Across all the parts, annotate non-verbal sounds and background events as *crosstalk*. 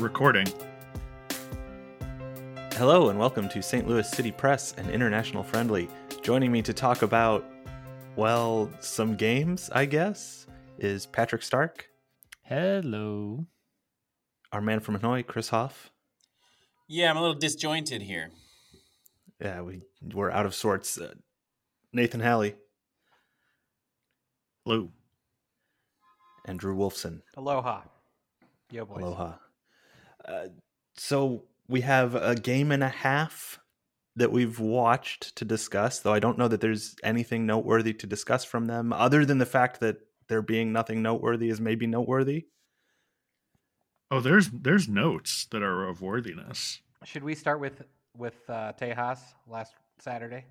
recording. Hello and welcome to St. Louis City Press and International Friendly. Joining me to talk about, well, some games, I guess, is Patrick Stark, Hello. our man from Hanoi, Chris Hoff. Yeah, I'm a little disjointed here. Yeah, we we're out of sorts. Uh, Nathan Halley Hello. and Drew Wolfson. Aloha. Yo, boys. Aloha. Uh, so we have a game and a half that we've watched to discuss, though I don't know that there's anything noteworthy to discuss from them, other than the fact that there being nothing noteworthy is maybe noteworthy. Oh, there's there's notes that are of worthiness. Should we start with with uh, Tejas last Saturday?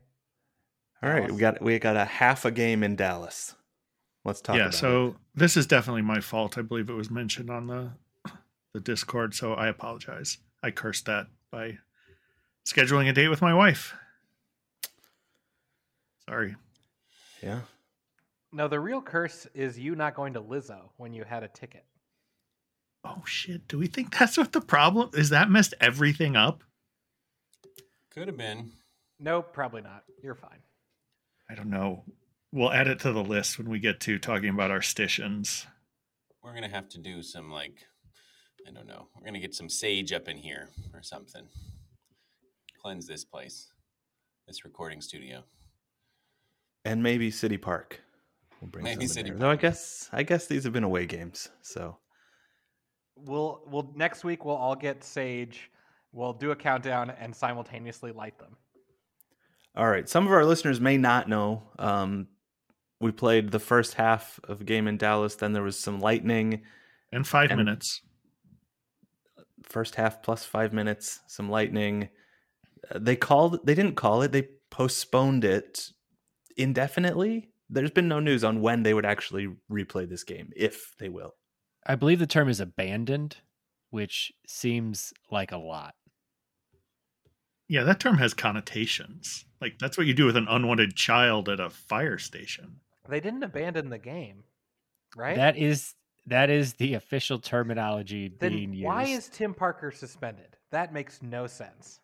All right, we got we got a half a game in Dallas. Let's talk yeah, about so it. this is definitely my fault. I believe it was mentioned on the the Discord, so I apologize. I cursed that by scheduling a date with my wife. Sorry. Yeah. No, the real curse is you not going to Lizzo when you had a ticket. Oh shit. Do we think that's what the problem is? That messed everything up? Could have been. No, probably not. You're fine. I don't know. We'll add it to the list when we get to talking about our stations. We're gonna have to do some like, I don't know. We're gonna get some sage up in here or something. Cleanse this place, this recording studio. And maybe City Park. We'll bring Maybe City there. Though I guess I guess these have been away games, so We'll we'll next week we'll all get sage. We'll do a countdown and simultaneously light them. All right. Some of our listeners may not know. Um, we played the first half of a game in Dallas. Then there was some lightning. And five And- minutes. First half plus five minutes. Some lightning. Uh, They called. They didn't call it. They postponed it indefinitely. There's been no news on when they would actually replay this game, if they will. I believe the term is abandoned, which seems like a lot. Yeah, that term has connotations. Like that's what you do with an unwanted child at a fire station. They didn't abandon the game, right? That is that is the official terminology then being used. why is Tim Parker suspended? That makes no sense.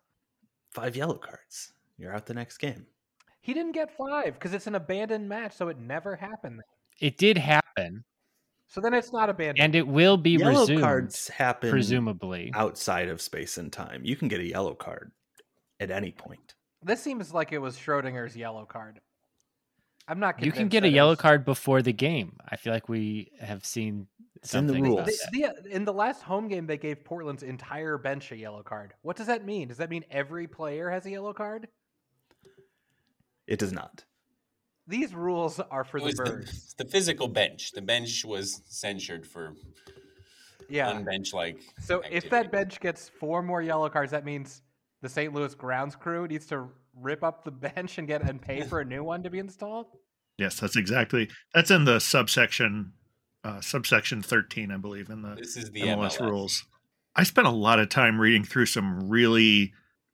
Five yellow cards. You're out the next game. He didn't get five because it's an abandoned match, so it never happened. it did happen, So then it's not abandoned. and it will be yellow resumed, cards happen presumably. outside of space and time. You can get a yellow card at any point. This seems like it was Schrodinger's yellow card. I'm not. You can get a yellow was- card before the game. I feel like we have seen It's in the something rules. about The- that. the- in the last home game, they gave Portland's entire bench a yellow card. What does that mean? Does that mean every player has a yellow card? It does not. These rules are for the was the, birds. the physical bench. The bench was censured for Yeah. unbench like. So if that bench gets four more yellow cards, that means the St. Louis grounds crew needs to rip up the *laughs* bench and get and pay for a new one to be installed. Yes, that's exactly that's in the subsection uh, subsection 13, I believe, in the This is the MLS, MLS, rules. I spent a lot of time reading through some really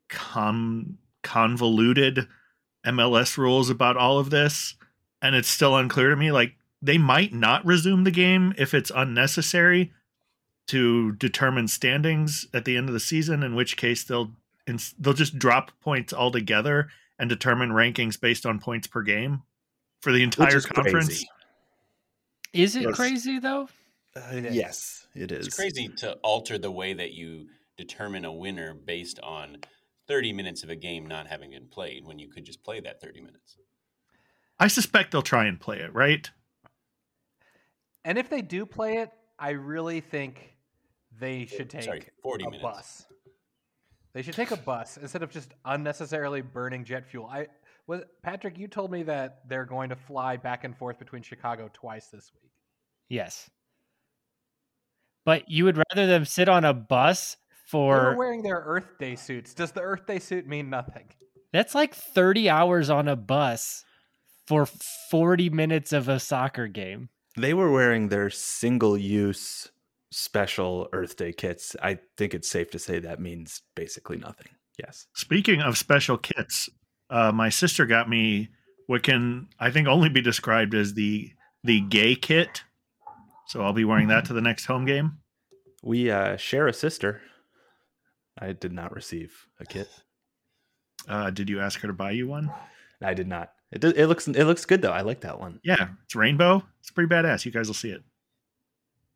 con- convoluted MLS rules about all of this, and it's still unclear to me. Like they might not resume the game if it's unnecessary to determine standings at the end of the season. In which case, they'll they'll just drop points altogether and determine rankings based on points per game for the entire conference. crazy. Is it Yes. crazy though? Uh, is. yes, it is. It's crazy to alter the way that you determine a winner based on 30 minutes of a game not having been played when you could just play that 30 minutes. I suspect they'll try and play it, right? And if they do play it, I really think they should take Sorry, 40 a minutes. bus. They should take a bus instead of just unnecessarily burning jet fuel. I was Patrick. You told me that they're going to fly back and forth between Chicago twice this week. Yes. But you would rather them sit on a bus They were for wearing their Earth Day suits. Does the Earth Day suit mean nothing? that's like 30 hours on a bus for 40 minutes of a soccer game. They were wearing their single use special Earth Day kits. I think it's safe to say that means basically nothing. Yes. Speaking of special kits, uh, my sister got me what can I think only be described as the the gay kit. So I'll be wearing that to the next home game. We uh, share a sister. I did not receive a kit. Uh, did you ask her to buy you one? I did not. It it looks it looks good though. I like that one. Yeah, it's rainbow. It's pretty badass. You guys will see it.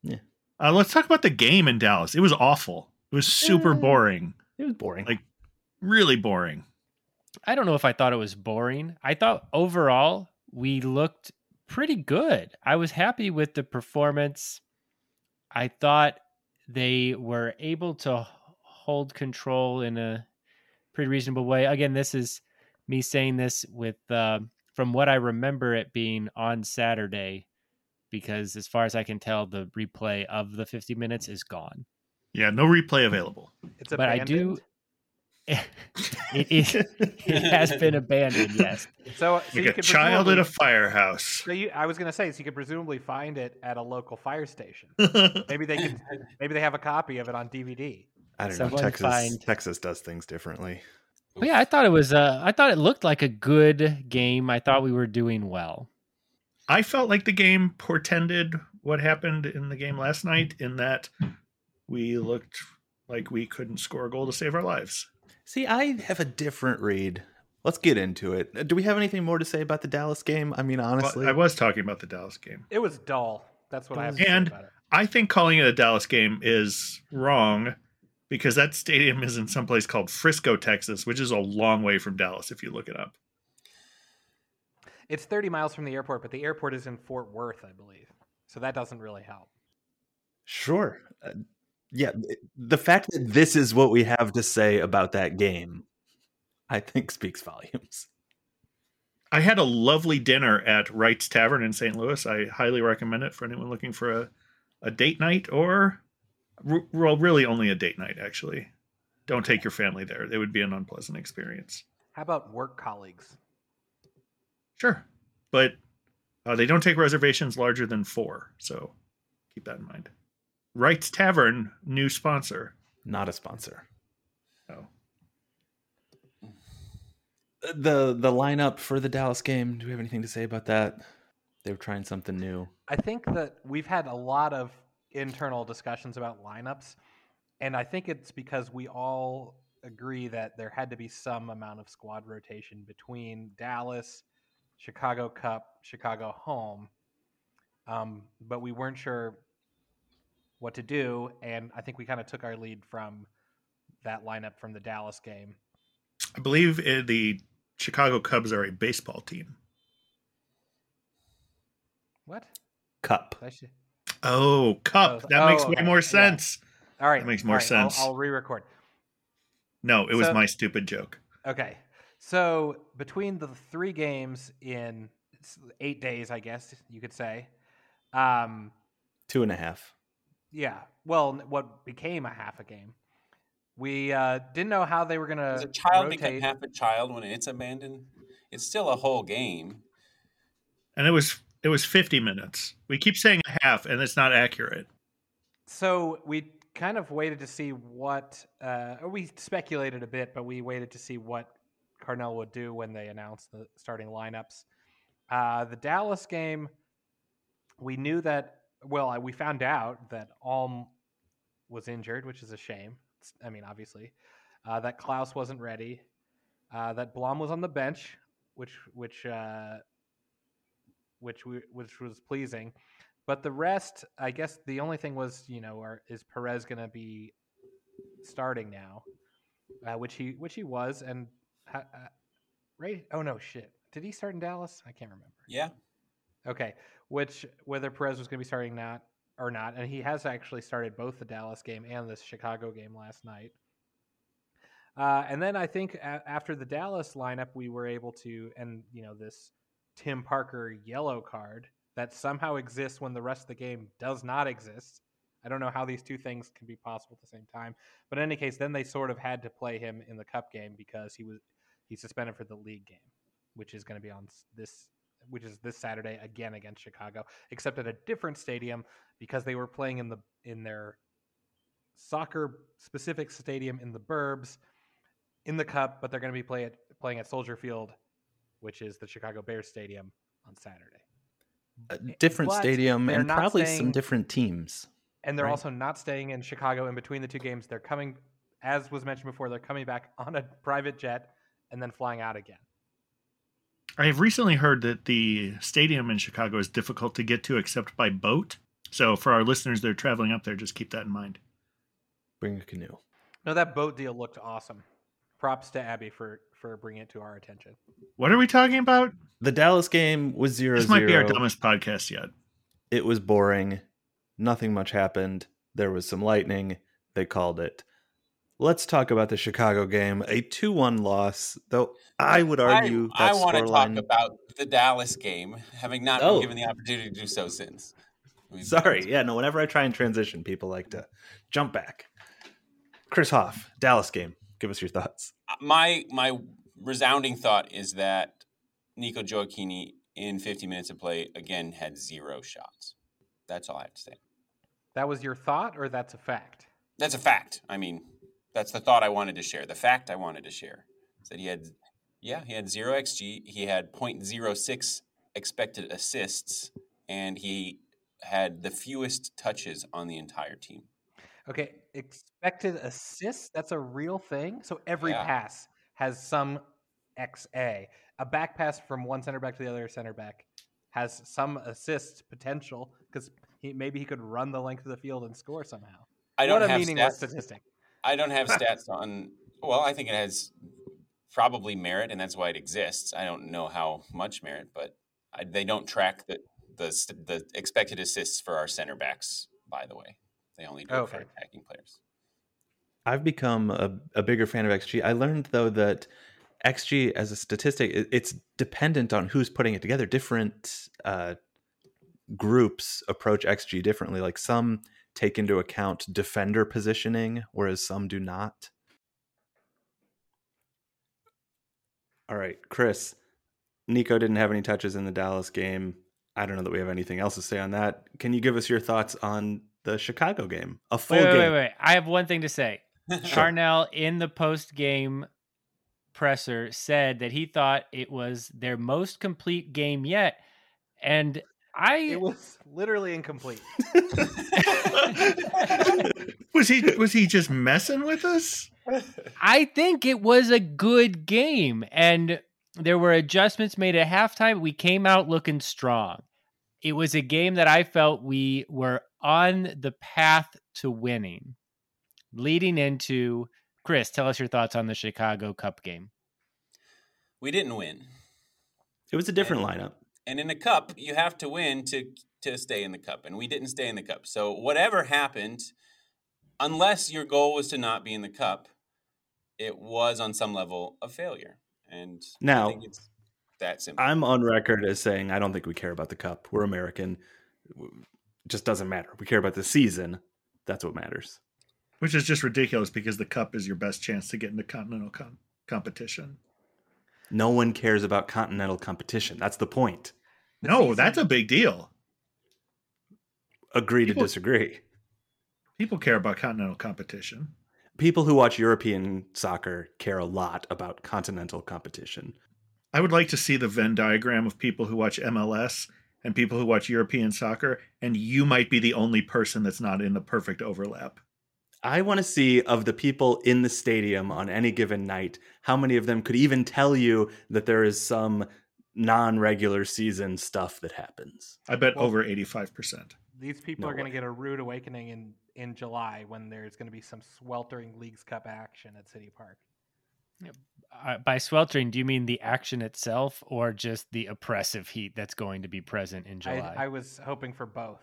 Yeah. Uh, let's talk about the game in Dallas. It was awful. It was super Eh. boring. It was boring. Like- Really boring. I don't know if I thought it was boring. I thought overall we looked pretty good. I was happy with the performance. I thought they were able to hold control in a pretty reasonable way. Again, this is me saying this with uh, from what I remember it being on Saturday, because as far as I can tell, the replay of the 50 minutes is gone. Yeah, no replay available. It's But I do- abandoned. *laughs* it is. It has been abandoned. Yes. So, so Like you a could child in a firehouse. So you, I was going to say, so you could presumably find it at a local fire station. *laughs* Maybe they could. maybe they have a copy of it on DVD. I don't someone know. Texas find- Texas does things differently. Well, yeah, I thought it was. Uh, I thought it looked like a good game. I thought we were doing well. I felt like the game portended what happened in the game last night in that we looked like we couldn't score a goal to save our lives. See, I have a different read. Let's get into it. Uh, Do we have anything more to say about the Dallas game? I mean, Well, honestly, I was talking about the Dallas game. It was dull. That's what I have to And- say about it. I think calling it a Dallas game is wrong because that stadium is in some place called Frisco, Texas, which is a long way from Dallas if you look it up. It's 30 miles from the airport, but the airport is in Fort Worth, I believe. So that doesn't really help. sure. Uh, yeah, the fact that this is what we have to say about that game, I think speaks volumes. I had a lovely dinner at Wright's Tavern in St. Louis. I highly recommend it for anyone looking for a, a date night or, r- well, really only a date night, actually. Don't take your family there. It would be an unpleasant experience. How about work colleagues? Sure. But uh, they don't take reservations larger than four. So keep that in mind. Wright's Tavern, new sponsor. Not a sponsor. Oh. The the lineup for the Dallas game. Do we have anything to say about that? They were trying something new. I think that we've had a lot of internal discussions about lineups, and I think it's because we all agree that there had to be some amount of squad rotation between Dallas, Chicago Cup, Chicago home, um, but we weren't sure what to do, and I think we kind of took our lead from that lineup from the Dallas game. I believe uh, the Chicago Cubs are a baseball team. What? Cup. Should- Oh, Cup. Oh, that makes oh, way okay, more yeah. sense. All right, That makes more all right, I'll- sense. I'll re-record. No, it was So- my stupid joke. Okay. So between the three games in eight days, I guess you could say, um, Two and a half. Yeah. Well, what became a half a game. We uh, didn't know how they were going to. Does to a child become half a child when it's abandoned? It's still a whole game. And it was it was 50 minutes. We keep saying a half and it's not accurate. So we kind of waited to see what, uh, we speculated a bit, but we waited to see what Carnell would do when they announced the starting lineups. Uh, the Dallas game, we knew that, well, I- we found out that Alm was injured, which is a shame. It's- I mean, obviously, uh, that Klauss wasn't ready, uh, that Blom was on the bench, which, which, uh, which, we, which was pleasing. But the rest, I guess the only thing was, you know, are, is Perez going to be starting now, uh, which he which he was, and uh, right? Oh no, shit! Did he start in Dallas? I can't remember. Yeah. Okay, which whether Perez was going to be starting not or not, and he has actually started both the Dallas game and the Chicago game last night. Uh, and then I think a- after the Dallas lineup, we were able to, and you know, this Tim Parker yellow card that somehow exists when the rest of the game does not exist. I don't know how these two things can be possible at the same time. But in any case, then they sort of had to play him in the cup game because he was he suspended for the league game, which is going to be on this which is this Saturday again against Chicago, except at a different stadium because they were playing in the in their soccer specific stadium in the Burbs in the cup, but they're going to be play at, playing at Soldier Field, which is the Chicago Bears stadium on Saturday. A eh, different But stadium and probably saying- some different teams. and they're Right. also not staying in Chicago in between the two games. They're coming, as was mentioned before, they're coming back *laughs* on a private jet and then flying out again. I have recently heard that the stadium in Chicago is difficult to get to except by boat. So for our listeners that are traveling up there, just keep that in mind. Bring a canoe. No, that boat deal looked awesome. Props to Abby for for bringing it to our attention. What are we talking about? The Dallas game was zero This might be our dumbest podcast yet. It was boring. Nothing much happened. There was some lightning. They called it. Let's talk about the Chicago game. A 2 1 loss, though I would argue I, I want to talk scoreline. about the Dallas game, having not Oh. been given the opportunity to do so since. We've- Sorry. Yeah, no, whenever I try and transition, people like to jump back. Chris Hoff, Dallas game. Give us your thoughts. Uh, my my resounding thought is that Nico Gioacchini in 50 minutes of play again had zero shots. That's all I have to say. That was your thought, or that's a fact? That's a fact. I mean, that's the thought I wanted to share. The fact I wanted to share is that he had, yeah, he had zero xG. He had 0.06 expected assists, and he had the fewest touches on the entire team. Okay, expected assists. That's a real thing. So every Yeah. pass has some XA. A back pass from one center back to the other center back has some assist potential because he maybe he could run the length of the field and score somehow. I don't what a have meaningless stats. statistic. I don't have *laughs* stats on. Well, I think it has probably merit, and that's why it exists. I don't know how much merit, but I, they don't track the, the the expected assists for our center backs. By the way, they only do it for attacking players. I've become a, a bigger fan of XG. I learned though that XG as a statistic, it- it's dependent on who's putting it together. Different uh, groups approach XG differently. Like some take into account defender positioning, whereas some do not. All right, Chris. Nico didn't have any touches in the Dallas game. I don't know that we have anything else to say on that. Can you give us your thoughts on the Chicago game? A full Wait, wait, game. wait, wait. I have one thing to say. *laughs* Carnell in the post game presser said that he thought it was their most complete game yet. And I It was literally incomplete. *laughs* *laughs* Was he was he just messing with us? I think it was a good game and there were adjustments made at halftime. We came out looking strong. It was a game that I felt we were on the path to winning. Leading into Chris, tell us your thoughts on the Chicago Cup game. we didn't win, It was a different And- lineup. And in a cup, you have to win to to stay in the cup, and we didn't stay in the cup. So whatever happened, unless your goal was to not be in the cup, it was on some level a failure. And I Now- think it's that simple. I'm on record as saying I don't think we care about the cup. We're American. It just doesn't matter. We care about the season. That's what matters. Which is just ridiculous because the cup is your best chance to get into continental com- competition. No one cares about continental competition. That's the point. No, that's a big deal. Agree People- to disagree. People care about continental competition. People who watch European soccer care a lot about continental competition. I would like to see the Venn diagram of people who watch MLS and people who watch European soccer, and you might be the only person that's not in the perfect overlap. I want to see of the people in the stadium on any given night, how many of them could even tell you that there is some non regular season stuff that happens. I bet Well- over 85%. These people No are going to get a rude awakening in in July when there's going to be some sweltering Leagues Cup action at City Park. Uh, by sweltering, do you mean the action itself or just the oppressive heat that's going to be present in July? I, I was hoping for both.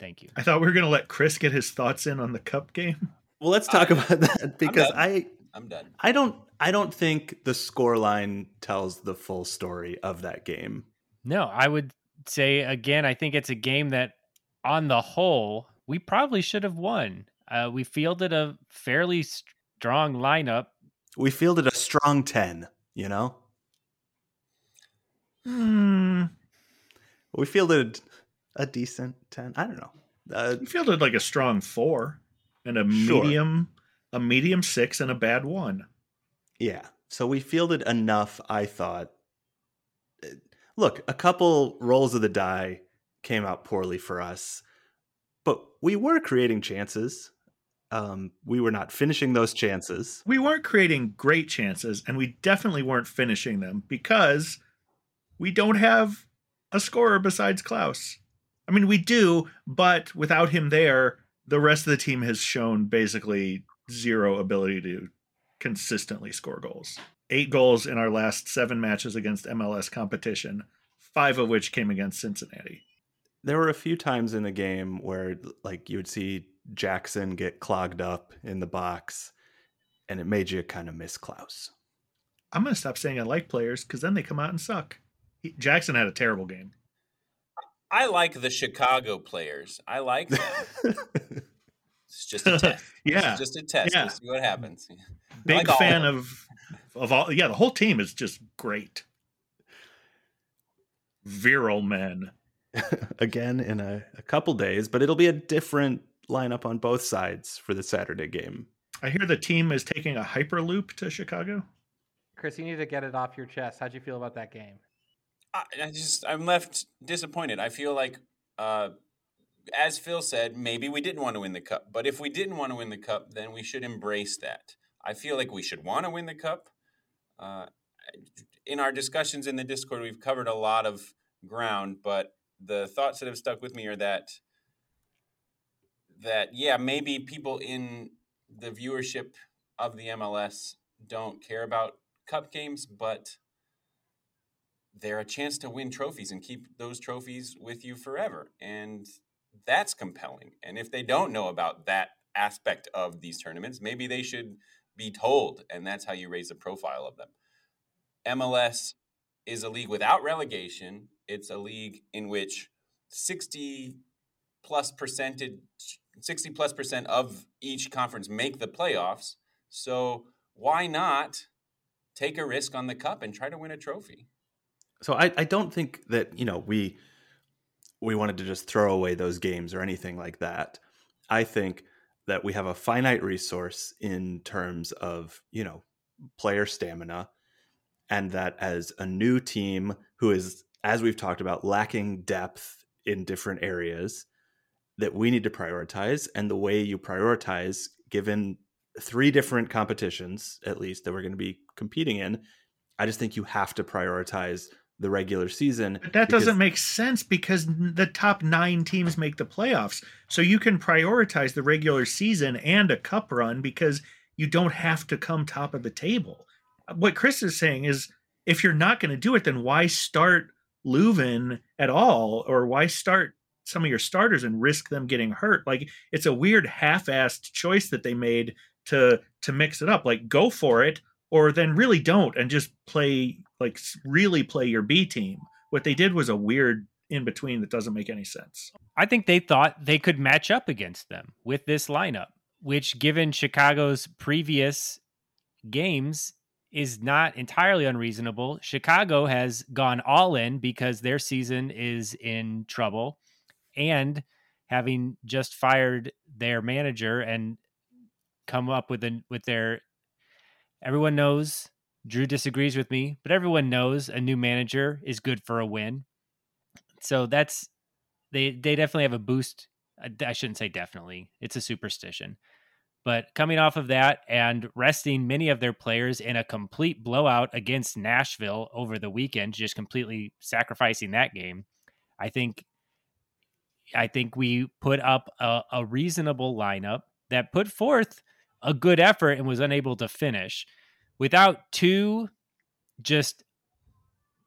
Thank you. I thought we were going to let Chris get his thoughts in on the cup game. Well, let's talk about that because done. I I'm done. I don't I don't think the score line tells the full story of that game. No, I would say again, I think it's a game that on the whole, we probably should have won. Uh, we fielded a fairly strong lineup. We fielded a strong 10, you know? Hmm. We fielded a decent 10. I don't know. Uh, fielded like a strong four and a Sure. medium, a medium six and a bad one. yeah. So we fielded enough, I thought. Uh, Look, a couple rolls of the die came out poorly for us. but we were creating chances. Um, we were not finishing those chances. We weren't creating great chances, and we definitely weren't finishing them because we don't have a scorer besides Klauss. I mean, we do, but without him there, the rest of the team has shown basically zero ability to consistently score goals. Eight goals in our last seven matches against MLS competition, five of which came against Cincinnati. There were a few times in the game where, like, you would see Jackson get clogged up in the box, and it made you kind of miss Klauss. I'm going to stop saying I like players because then they come out and suck. He, Jackson had a terrible game. I like the Chicago players. I like *laughs* them. it's just a test. *laughs* yeah, it's just a test. Yeah. We'll see what happens. *laughs* Big like fan of of of all. Yeah, the whole team is just great. Virile men. Again in a, a couple days, but it'll be a different lineup on both sides for the Saturday game. I hear the team is taking a hyperloop to Chicago. Chris, you need to get it off your chest. How'd you feel about that game? I, I just I'm left disappointed. I feel like, uh, as Phil said, maybe we didn't want to win the cup. But if we didn't want to win the cup, then we should embrace that. I feel like we should want to win the cup. Uh, in our discussions in the Discord, we've covered a lot of ground, but the thoughts that have stuck with me are that that yeah, maybe people in the viewership of the MLS don't care about cup games, but they're a chance to win trophies and keep those trophies with you forever. And that's compelling. And if they don't know about that aspect of these tournaments, maybe they should be told. And that's how you raise the profile of them. MLS is a league without relegation, it's a league in which 60 plus percentage 60 plus percent of each conference make the playoffs. So why not take a risk on the cup and try to win a trophy? So I, I don't think that you know we we wanted to just throw away those games or anything like that. I think that we have a finite resource in terms of you know player stamina, and that as a new team who is, as we've talked about, lacking depth in different areas, that we need to prioritize. And the way you prioritize, given three different competitions at least that we're going to be competing in, I just think you have to prioritize the regular season. But that doesn't make sense because the top nine teams make the playoffs. So you can prioritize the regular season and a cup run because you don't have to come top of the table. What Chris is saying is if you're not going to do it, then why start Löwen at all? Or why start some of your starters and risk them getting hurt? Like it's a weird half-assed choice that they made to to mix it up. Like go for it or then really don't and just play like really play your B team. What they did was a weird in between that doesn't make any sense. I think they thought they could match up against them with this lineup, which, given Chicago's previous games, is not entirely unreasonable. Chicago has gone all in because their season is in trouble and having just fired their manager and come up with an with their everyone knows Drew disagrees with me, but everyone knows a new manager is good for a win. So that's they they definitely have a boost. I- shouldn't say definitely. It's a superstition. But coming off of that and resting many of their players in a complete blowout against Nashville over the weekend, just completely sacrificing that game, I think I think we put up a, a reasonable lineup that put forth a good effort and was unable to finish without two just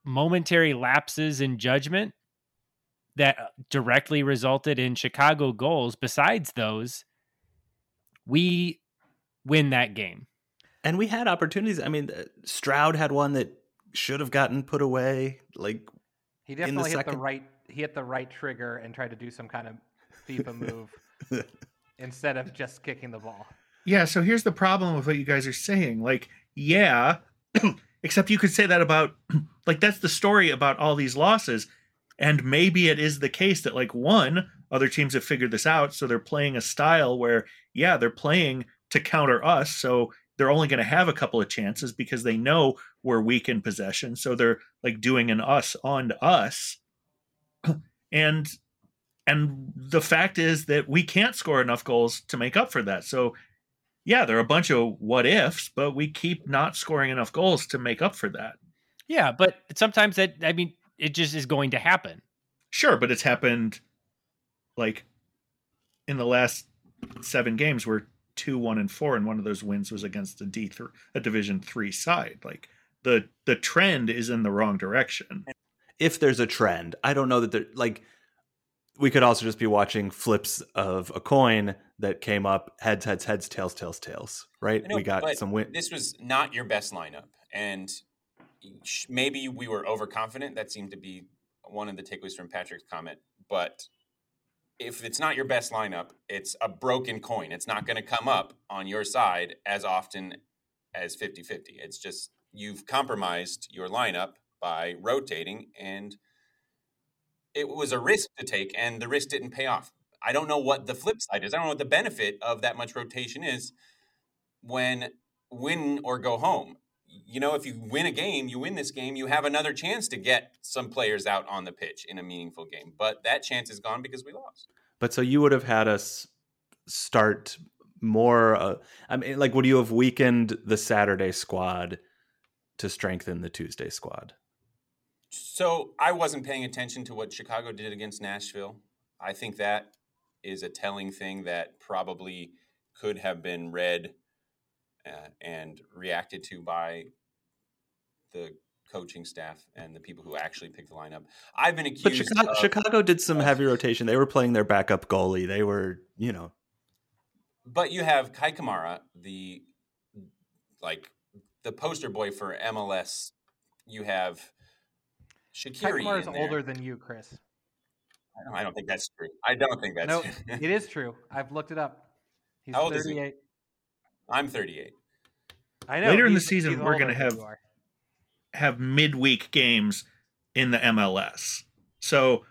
momentary lapses in judgment that uh, directly resulted in Chicago goals. Besides those, we win that game. and we had opportunities. I mean, Stroud had one that should have gotten put away. Like He In the definitely hit the right. He hit the right trigger and tried to do some kind of FIFA *laughs* move instead of just kicking the ball. Yeah, so here's the problem with what you guys are saying. Like, yeah, *clears throat* except you could say that about *clears throat* like that's the story about all these losses. And maybe it is the case that like one, other teams have figured this out, so they're playing a style where yeah, they're playing to counter us, so they're only going to have a couple of chances because they know we're weak in possession, so they're like doing an us on us. *clears throat* And and the fact is that we can't score enough goals to make up for that. So, yeah, there are a bunch of what ifs, but we keep not scoring enough goals to make up for that. Yeah, but sometimes that I mean, it just is going to happen. Sure, but it's happened like in the last seven games where two, one, and four, and one of those wins was against a D three, a Division three side. Like the the trend is in the wrong direction. If there's a trend, I don't know that there like we could also just be watching flips of a coin that came up heads, heads, heads, tails, tails, tails. Right? know, we got some win. This was not your best lineup, and maybe we were overconfident. That seemed to be one of the takeaways from Patrick's comment. But if it's not your best lineup, it's a broken coin. It's not going to come up on your side as often as 50 50. It's just you've compromised your lineup by rotating, and it was a risk to take, and the risk didn't pay off. I don't know what the flip side is. I don't know what the benefit of that much rotation is when win or go home. You know, if you win a game, you win this game, you have another chance to get some players out on the pitch in a meaningful game. But that chance is gone because we lost. But so you would have had us start more. Uh, I mean, like, would you have weakened the Saturday squad to strengthen the Tuesday squad? So I wasn't paying attention to what Chicago did against Nashville. I think that is a telling thing that probably could have been read uh, and reacted to by the coaching staff and the people who actually picked the lineup. I've been accused. But Chicago, of, Chicago did some heavy rotation. They were playing their backup goalie. They were, you know. But you have Kei Kamara, the like the poster boy for MLS. You have Shaqiri. Kamara is older than you, Chris. I don't, I don't think that's true. I don't think that's No, true. it is true. I've looked it up. He's How old is he? 38. I'm 38. I know. Later in the season, we're gonna have- you are. have midweek games in the MLS. So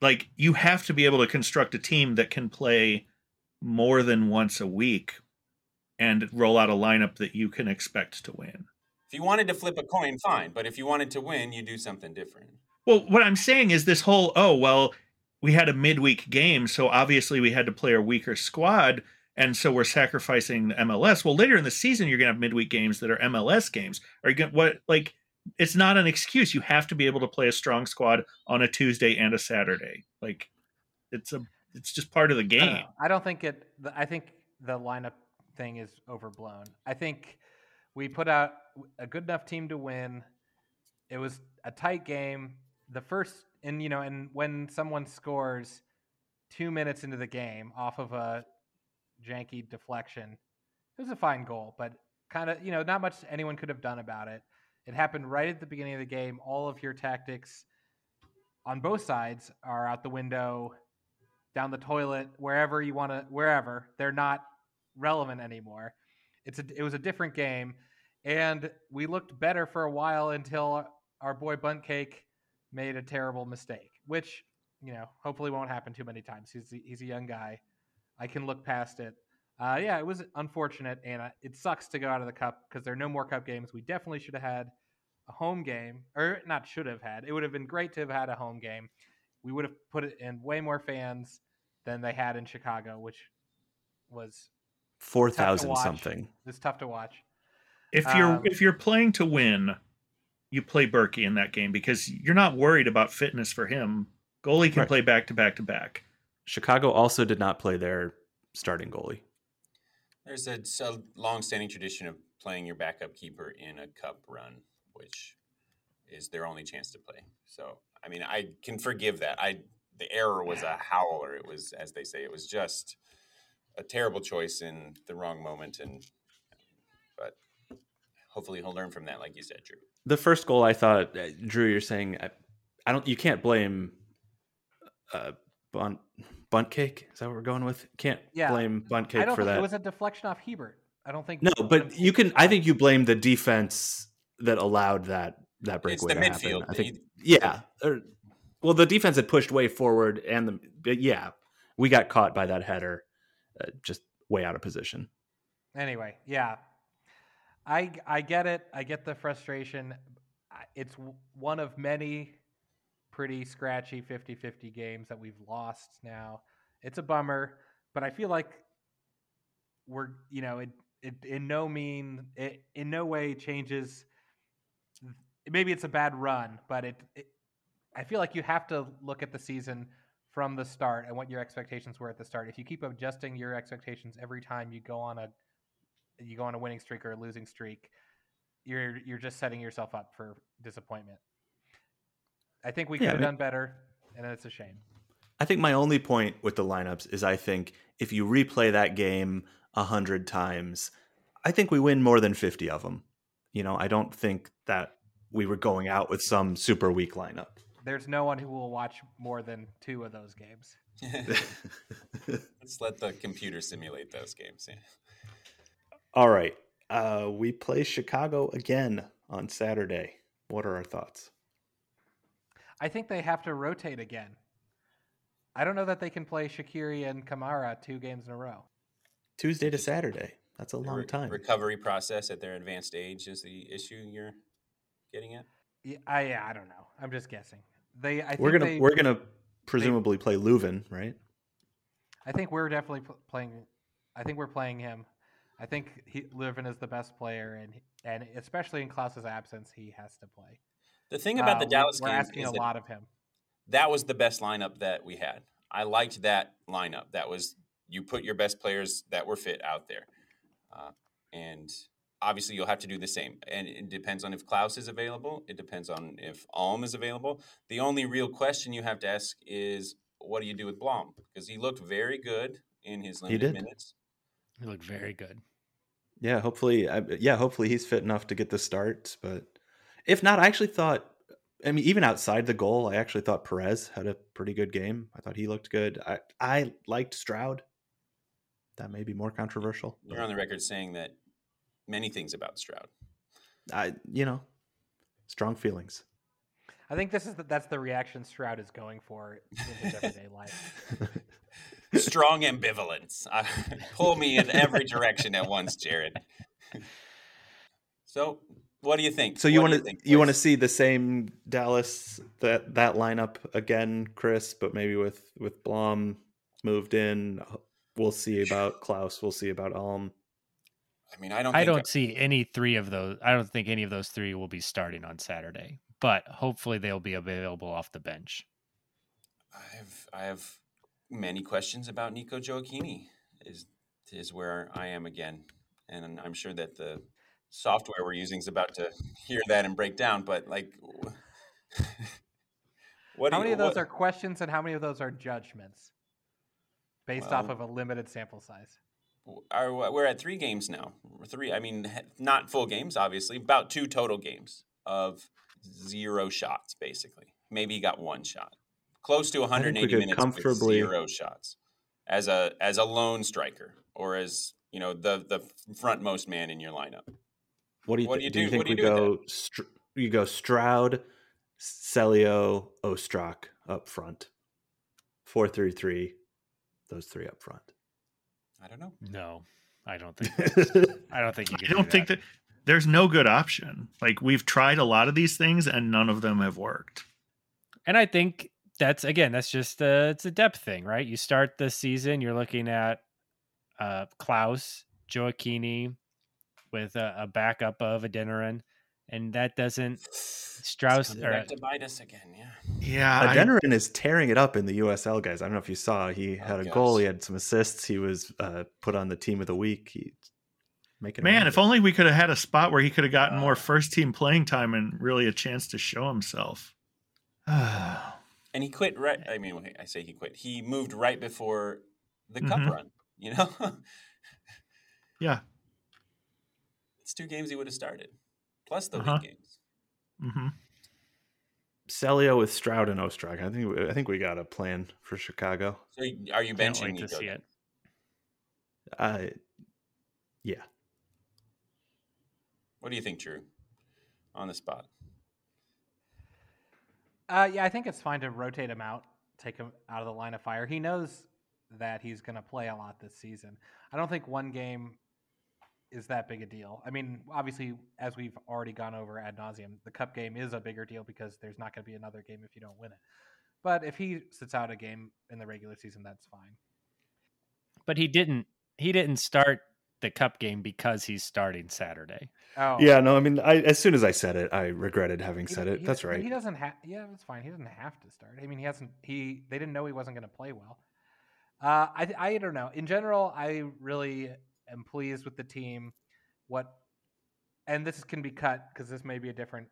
like you have to be able to construct a team that can play more than once a week and roll out a lineup that you can expect to win. If you wanted to flip a coin, fine. But if you wanted to win, you do something different. Well, what I'm saying is this whole oh, well, we had a midweek game, so obviously we had to play a weaker squad and so we're sacrificing the MLS. Well, later in the season you're going to have midweek games that are MLS games. Are you going what like it's not an excuse. You have to be able to play a strong squad on a Tuesday and a Saturday. Like it's a it's just part of the I don't, game. I don't think it. I think the lineup thing is overblown. I think we put out a good enough team to win. It was a tight game. The first, and you know, and when someone scores two minutes into the game off of a janky deflection, it was a fine goal, but kind of, you know, not much anyone could have done about it. It happened right at the beginning of the game. All of your tactics on both sides are out the window down the toilet, wherever you want to, wherever they're not relevant anymore. It's a, it was a different game, and we looked better for a while until our boy Buntcake made a terrible mistake, which you know hopefully won't happen too many times. He's he's a young guy. I can look past it. Uh, yeah, it was unfortunate, and uh, it sucks to go out of the cup because there are no more cup games. We definitely should have had a home game, or not should have had. It would have been great to have had a home game. We would have put it in way more fans than they had in Chicago, which was Four Tough to thousand watch. something. it's tough to watch. If you're Um, if you're playing to win, you play Bürki in that game because you're not worried about fitness for him. Goalie can Right. play back to back to back. Chicago also did not play their starting goalie. There's a, it's a long-standing tradition of playing your backup keeper in a cup run, which is their only chance to play. So, I mean, I can forgive that. I the error was a howler. It was, as they say, it was just a terrible choice in the wrong moment. And but hopefully he'll learn from that, like you said, Drew. The first goal, I thought, uh, Drew, you're saying, I, I don't. You can't blame uh, Bunt Bunt Cake. Is that what we're going with? Can't Yeah. blame Bunt I Cake don't for think that. it was a deflection off Hiebert. I don't think. no, but you can. I think you blame the defense that allowed that that It's breakaway the to midfield. happen. I think. Yeah. or- well, the defense had pushed way forward, and the but yeah, we got caught by that header, uh, just way out of position. Anyway, yeah, I I get it. I get the frustration. It's one of many pretty scratchy 50-50 games that we've lost now. It's a bummer, but I feel like we're you know it it in no mean it in no way changes. Maybe it's a bad run, but it, it I feel like you have to look at the season from the start and what your expectations were at the start. If you keep adjusting your expectations every time you go on a you go on a winning streak or a losing streak, you're you're just setting yourself up for disappointment. I think we could Yeah, I have mean- done better, and it's a shame. I think my only point with the lineups is I think if you replay that game a hundred times, I think we win more than fifty of them. You know, I don't think that we were going out with some super weak lineup. There's no one who will watch more than two of those games. *laughs* Let's let the computer simulate those games. Yeah. All right, uh, we play Chicago again on Saturday. What are our thoughts? I think they have to rotate again. I don't know that they can play Shaqiri and Kamara two games in a row. Tuesday to Saturday. That's a The long re- time. Recovery process at their advanced age is the issue you're getting at. Yeah, I, yeah, I don't know. I'm just guessing. They, I think We're gonna they, we're gonna presumably play Löwen, right? I think we're definitely pl- playing. I think we're playing him. I think he, Löwen is the best player, and and especially in Klauss's absence, he has to play. The thing about Uh, the we- Dallas we're game asking is a lot of him. that was the best lineup that we had. I liked that lineup. That was you put your best players that were fit out there, uh, and obviously you'll have to do the same. And it depends on if Klauss is available. It depends on if Alm is available. The only real question you have to ask is, what do you do with Blom? Because he looked very good in his limited did. minutes. He looked very good. Yeah, hopefully, I, yeah, hopefully he's fit enough to get the start. But if not, I actually thought, I mean, even outside the goal, I actually thought Perez had a pretty good game. I thought he looked good. I I liked Stroud. That may be more controversial. You're on the record saying that many things about Stroud. I, you know, strong feelings. I think this is the, that's the reaction Stroud is going for in his everyday *laughs* life. Strong ambivalence. *laughs* Uh, pull me in every direction at once, Jared. So, what do you think? So you want to you want to see the same Dallas that that lineup again, Chris, but maybe with with Blom moved in. We'll see about Klauss. We'll see about Alm. I mean, I don't. I don't see any three of those. I don't think any of those three will be starting on Saturday, but hopefully they'll be available off the bench. I have I have many questions about Nico Gioacchini. Is is where I am again, and I'm sure that the software we're using is about to hear that and break down. But like, *laughs* what? how many you- of those what- are questions, and how many of those are judgments based off of a limited sample size? Are, we're at three games now. Three. I mean, not full games, obviously. About two total games of zero shots, basically. Maybe he got one shot. Close to 180 minutes comfortably- with zero shots as a as a lone striker or as you know the the frontmost man in your lineup. What do you, What thi- do you do- think what do we you do go? Str- you go Stroud, Celio, Ostrak up front, four three three. Those three up front. I don't know. No, I don't think. *laughs* I don't think you I don't do think that there's no good option. Like we've tried a lot of these things and none of them have worked. And I think that's again, that's just a, it's a depth thing, right? You start the season, you're looking at uh, Klauss, Gioacchini, with a, a backup of Adeniran, and that doesn't Strauss or back to bite us again. Yeah. Yeah, I- Adeniran is tearing it up in the USL, guys. I don't know if you saw. He Oh, had a gosh. goal. He had some assists. He was uh, put on the team of the week. He making it man, happen. if only we could have had a spot where he could have gotten Uh. more first team playing time and really a chance to show himself. *sighs* *sighs* And he quit right. I mean, I say he quit. He moved right before the cup Mhm. run. *laughs* You know, yeah. it's two games he would have started, plus the Uh-huh. league games. hmm Celio with Stroud and Ostrak. I think I think we got a plan for Chicago. So, are you benching wait to see it. Uh, yeah. What do you think, Drew? On the spot. Uh, yeah, I think it's fine to rotate him out, take him out of the line of fire. He knows that he's going to play a lot this season. I don't think one game is that big a deal. I mean, obviously, as we've already gone over ad nauseum, the cup game is a bigger deal because there's not going to be another game if you don't win it. But if he sits out a game in the regular season, that's fine. But he didn't. He didn't start the cup game because he's starting Saturday. Oh, Yeah, no, I mean, I, as soon as I said it, I regretted having He said it. he- That's right. He doesn't have. Yeah, that's fine. He doesn't have to start. I mean, he hasn't. He they didn't know he wasn't going to play well. Uh, I I don't know. In general, I really am pleased with the team. What, and this can be cut because this may be a different.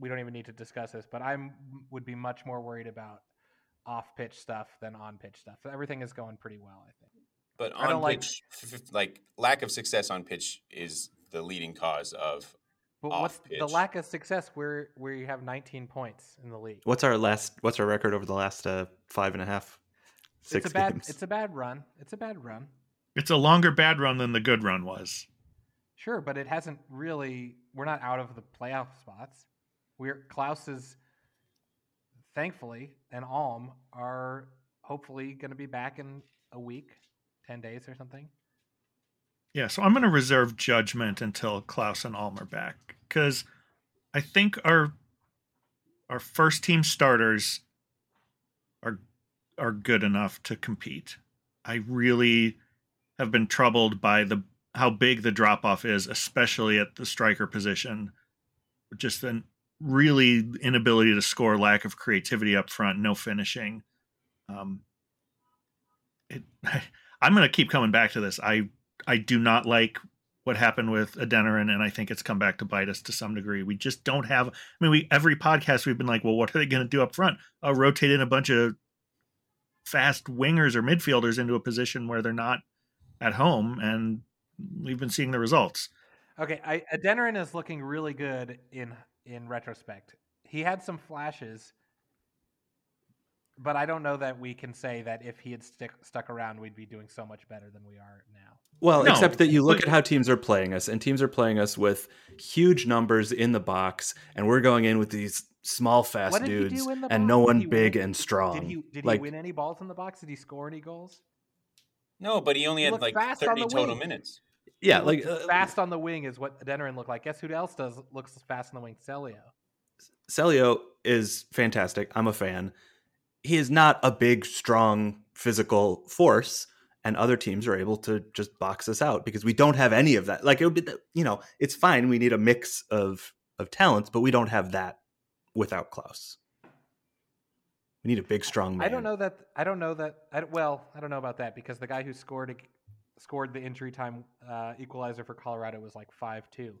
We don't even need to discuss this, but I'm would be much more worried about off pitch stuff than on pitch stuff. So Everything is going pretty well, I think. But I don't on like- pitch, f- f- like lack of success on pitch is the leading cause of. But Off what's the lack of success where where you have 19 points in the league? What's our last? What's our record over the last uh, five and a half, six it's a bad. games? It's a bad run. It's a bad run. It's a longer bad run than the good run was. Sure, but it hasn't really. We're not out of the playoff spots. We're Klauss is, thankfully, and Alm are hopefully going to be back in a week, ten days or something. Yeah, so I'm going to reserve judgment until Klauss and Alm are back because I think our our first team starters are are good enough to compete. I really have been troubled by the how big the drop off is, especially at the striker position. Just an really inability to score, lack of creativity up front, no finishing. Um, it, *laughs* I'm going to keep coming back to this. I I do not like what happened with Adeniran, and I think it's come back to bite us to some degree. We just don't have. I mean, we every podcast we've been like, well, what are they going to do up front? Uh, rotate in a bunch of fast wingers or midfielders into a position where they're not at home, and we've been seeing the results. Okay, I, Adeniran is looking really good in in retrospect. He had some flashes, but I don't know that we can say that if he had stick, stuck around, we'd be doing so much better than we are now. Well, No, except that you look at how teams are playing us, and teams are playing us with huge numbers in the box, and we're going in with these small, fast what did he dudes, do in the and box? no one he big win- and strong. Did he did like, he win any balls in the box? Did he score any goals? No, but he only He had like fast on 30 the total wing. minutes. Yeah, He like uh, fast on the wing is what Adeniran looked like. Guess who else does looks fast on the wing? Celio. Celio is fantastic. I'm a fan. He is not a big, strong physical force, and other teams are able to just box us out because we don't have any of that. Like it would be, you know, it's fine. We need a mix of of talents, but we don't have that without Klauss. We need a big, strong man. I don't know that. I don't know that. I, well, I don't know about that because the guy who scored scored the injury time uh, equalizer for Colorado was like five two.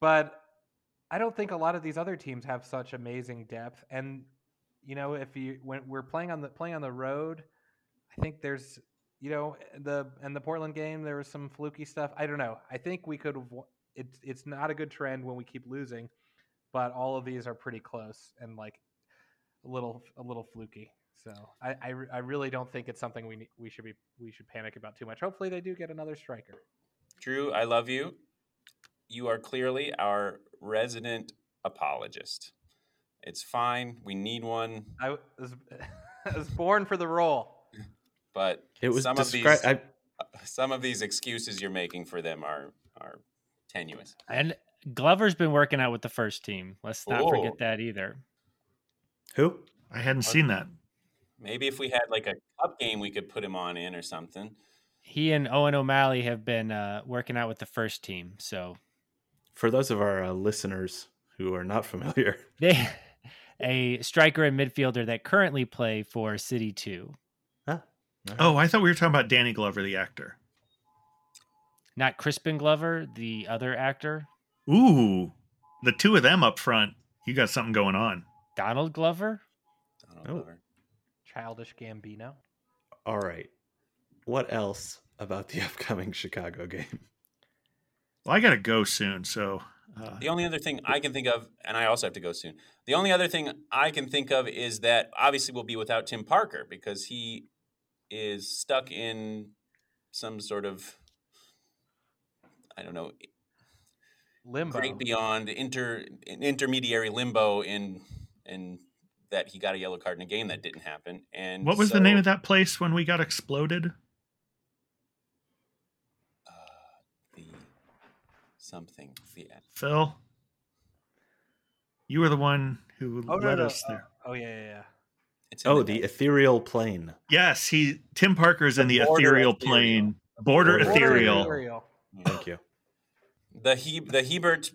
But I don't think a lot of these other teams have such amazing depth. And you know, if you when we're playing on the playing on the road, I think there's you know the and the Portland game there was some fluky stuff. I don't know. I think we could. It's it's not a good trend when we keep losing, but all of these are pretty close and like a little a little fluky. So I, I, I really don't think it's something we we should be we should panic about too much. Hopefully they do get another striker. Drew, I love you. You are clearly our resident apologist. It's fine. We need one, I was *laughs* I was born for the role. but It was some described. of these some of these excuses you're making for them are are tenuous. And Glover's been working out with the first team. Let's not Oh. forget that either. Who? I hadn't seen that. Maybe if we had like a cup game, we could put him on in or something. He and Owen O'Malley have been uh, working out with the first team. So For those of our uh, listeners who are not *laughs* familiar, they a striker and midfielder that currently play for City Two. Oh, I thought we were talking about Danny Glover, the actor. Not Crispin Glover, the other actor. Ooh, the two of them up front. You got something going on. Donald Glover. Donald Oh. Glover. Childish Gambino. all right. What else about the *laughs* upcoming Chicago game? Well, I got to go soon, so uh, The only other thing I can think of, and I also have to go soon. The only other thing I can think of is that obviously we'll be without Tim Parker because he is stuck in some sort of, I don't know, Limbo. great beyond inter intermediary limbo in in that he got a yellow card in a game that didn't happen. And what was the name of that place when we got exploded? Uh, the something. Yeah. Phil, you were the one who Oh, led no, us uh, there. oh yeah, yeah, yeah. It's Oh, the net. ethereal plane. Yes, he Tim Parker's in the The ethereal ethereal. plane. Border Border ethereal. Ethereal. Thank you. the he the Hiebert.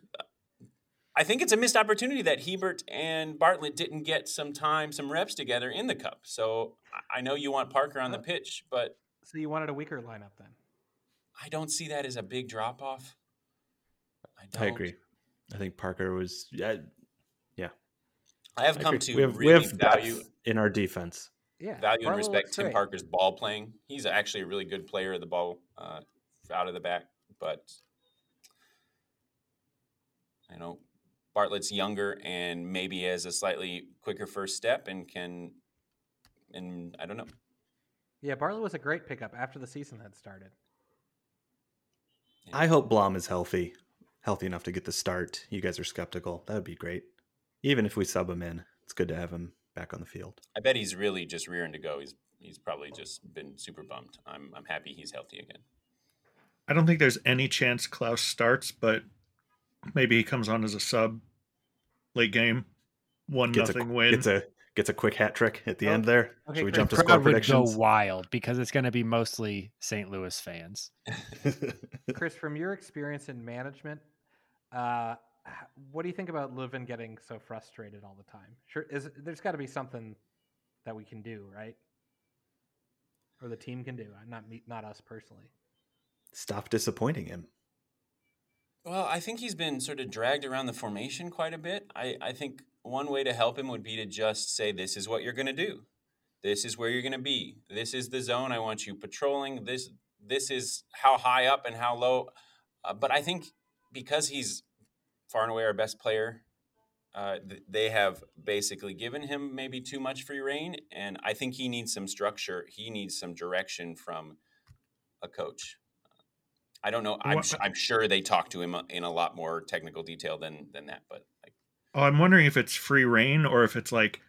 I think it's a missed opportunity that Hiebert and Bartlett didn't get some time, some reps together in the cup. So I- I know you want Parker on the pitch, but So you wanted a weaker lineup then? I don't see that as a big drop off. I, I don't. agree. I think Parker was. Yeah, yeah. I have I come agree. to we have, really we have value in our defense. Yeah. value and respect Tim great. Parker's ball playing. He's actually a really good player of the ball uh, out of the back, but I know Bartlett's younger and maybe has a slightly quicker first step and can, and I don't know. Yeah, Barlow was a great pickup after the season had started. I hope Blom is healthy, healthy enough to get the start. You guys are skeptical. That would be great. Even if we sub him in, it's good to have him back on the field. I bet he's really just rearing to go. He's he's probably just been super bummed. I'm I'm happy he's healthy again. I don't think there's any chance Klauss starts, but maybe he comes on as a sub late game. One Gets nothing a win. gets a gets a quick hat trick at the Oh, end there. okay, Should we jump to crowd score Crowd would go wild because it's going to be mostly St. Louis fans. *laughs* Chris, from your experience in management, uh, what do you think about Löwen getting so frustrated all the time? Sure, is there's got to be something that we can do, right? Or the team can do, uh, not me, not us personally. Stop disappointing him. Well, I think he's been sort of dragged around the formation quite a bit. I, I think one way to help him would be to just say, This is what you're going to do. This is where you're going to be. This is the zone I want you patrolling. This this is how high up and how low. Uh, but I think because he's far and away our best player, uh, th- they have basically given him maybe too much free reign. And I think he needs some structure. He needs some direction from a coach. I don't know. I'm, What- I'm sure they talk to him in a lot more technical detail than than that. But like, oh, I'm wondering if it's free reign or if it's like,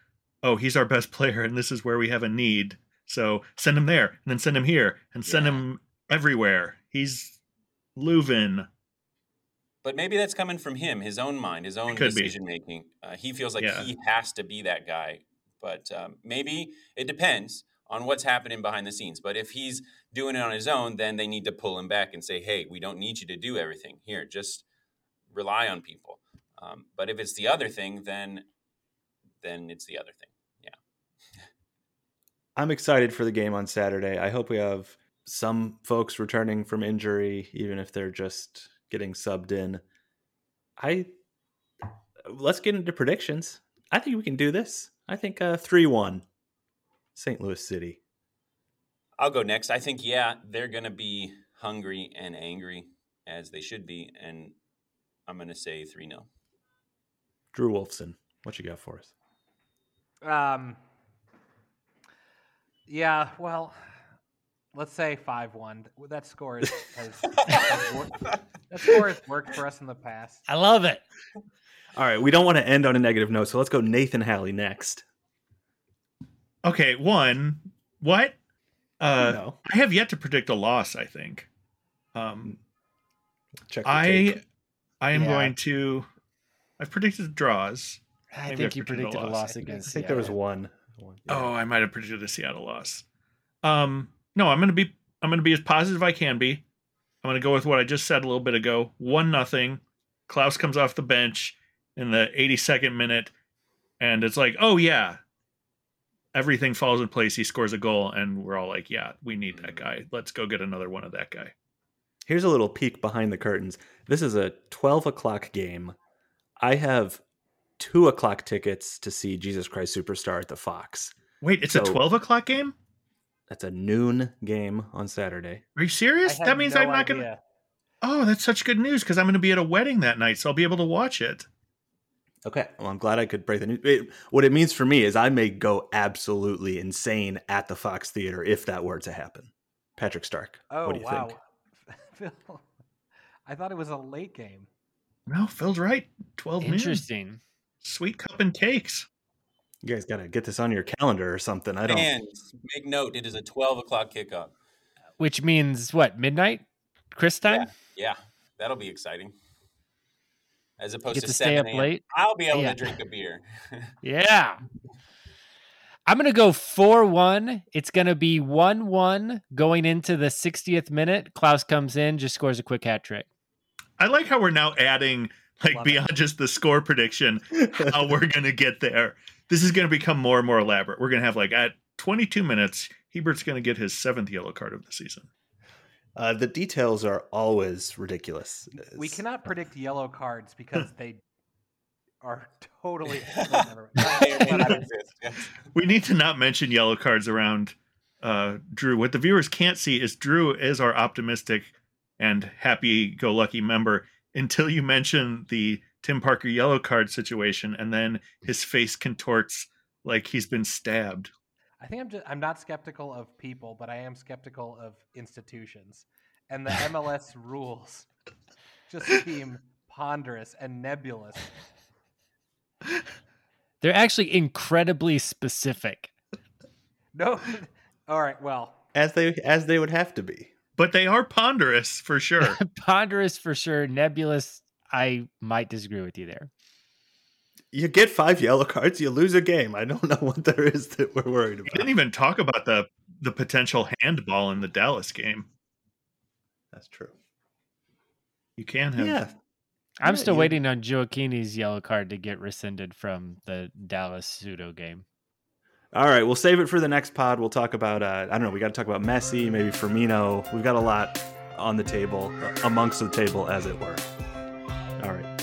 oh, he's our best player and this is where we have a need. So send him there and then send him here and send Yeah. him everywhere. He's Löwen. But maybe that's coming from him, his own mind, his own decision making. Uh, he feels like Yeah. he has to be that guy. But um, maybe it depends on what's happening behind the scenes. But if he's doing it on his own, then they need to pull him back and say, "Hey, we don't need you to do everything. Here, just rely on people." Um, but if it's the other thing, then then it's the other thing. Yeah. I'm excited for the game on Saturday. I hope we have some folks returning from injury, even if they're just getting subbed in. I let's get into predictions. I think we can do this. I think uh three one. St. Louis City. I'll go next. I think yeah, they're going to be hungry and angry as they should be, and I'm going to say three 0 Drew Wolfson. What you got for us? Um, yeah, well, let's say five one. That score is, has, has *laughs* wor- that score has worked for us in the past. I love it. All right, we don't want to end on a negative note, so let's go Nathan Halley next. Okay, one. What? Uh no. I have yet to predict a loss, I think. Um Check the I tape. I am Yeah. going to I've predicted draws. I Maybe think I you predicted a predicted a loss. loss I against. think there was Seattle. one. one yeah. Oh, I might have predicted a Seattle loss. Um, no, I'm gonna be I'm gonna be as positive I can be. I'm gonna go with what I just said a little bit ago. One nothing. Klauss comes off the bench in the 82nd minute, and it's like, oh yeah, everything falls in place. He scores a goal, and we're all like, yeah, we need that guy. Let's go get another one of that guy. Here's a little peek behind the curtains. This is a 12 o'clock game. I have two o'clock tickets to see Jesus Christ Superstar at the Fox. Wait, it's a 12 o'clock game? That's a noon game on Saturday. Are you serious? That means no I'm not gonna. Oh, that's such good news because I'm gonna be at a wedding that night, so I'll be able to watch it. Okay. Well, I'm glad I could break the news. It- what it means for me is I may go absolutely insane at the Fox Theater if that were to happen. Patrick Stark. Oh what do you wow, think? *laughs* Phil, I thought it was a late game. No, Phil's right. 12 noon. Interesting. Sweet cup and cakes. You guys got to get this on your calendar or something. I don't. And make note, it is a 12 o'clock kickoff. Which means what? Midnight? Chris time? Yeah, that'll be exciting. as opposed Get to, to stay 7 up late. I'll be able Yeah. to drink a beer. *laughs* *laughs* Yeah. I'm going to go 4 1. It's going to be 1 1 going into the 60th minute. Klauss comes in, just scores a quick hat trick. I like how we're now adding like Love it. beyond just the score prediction how we're gonna get there. This is gonna become more and more elaborate. We're gonna have like at 22 minutes, Hiebert's gonna get his seventh yellow card of the season. Uh, the details are always ridiculous. We cannot predict yellow cards *laughs* because they are totally. never mind. May or may not exist. Yes. We need to not mention yellow cards around uh, Drew. What the viewers can't see is Drew is our optimistic and happy-go-lucky member until you mention the Tim Parker yellow card situation, and then his face contorts like he's been stabbed. I think I'm just, I'm not skeptical of people, but I am skeptical of institutions. And the *laughs* MLS rules just seem ponderous and nebulous. *laughs* They're actually incredibly specific. No, *laughs* all right. Well, as they as they would have to be. But they are ponderous for sure. Ponderous for sure. Nebulous, I might disagree with you there. You get five yellow cards, you lose a game. I don't *laughs* know what there is that we're worried about. We about. didn't even talk about the the potential handball in the Dallas game. That's true. You can have Yeah, I'm Yeah, still you- waiting on Gioacchini's yellow card to get rescinded from the Dallas pseudo game. All right, we'll save it for the next pod. We'll talk about uh, I don't know. We got to talk about Messi, maybe Firmino. We've got a lot on the table, uh, amongst the table, as it were. All right.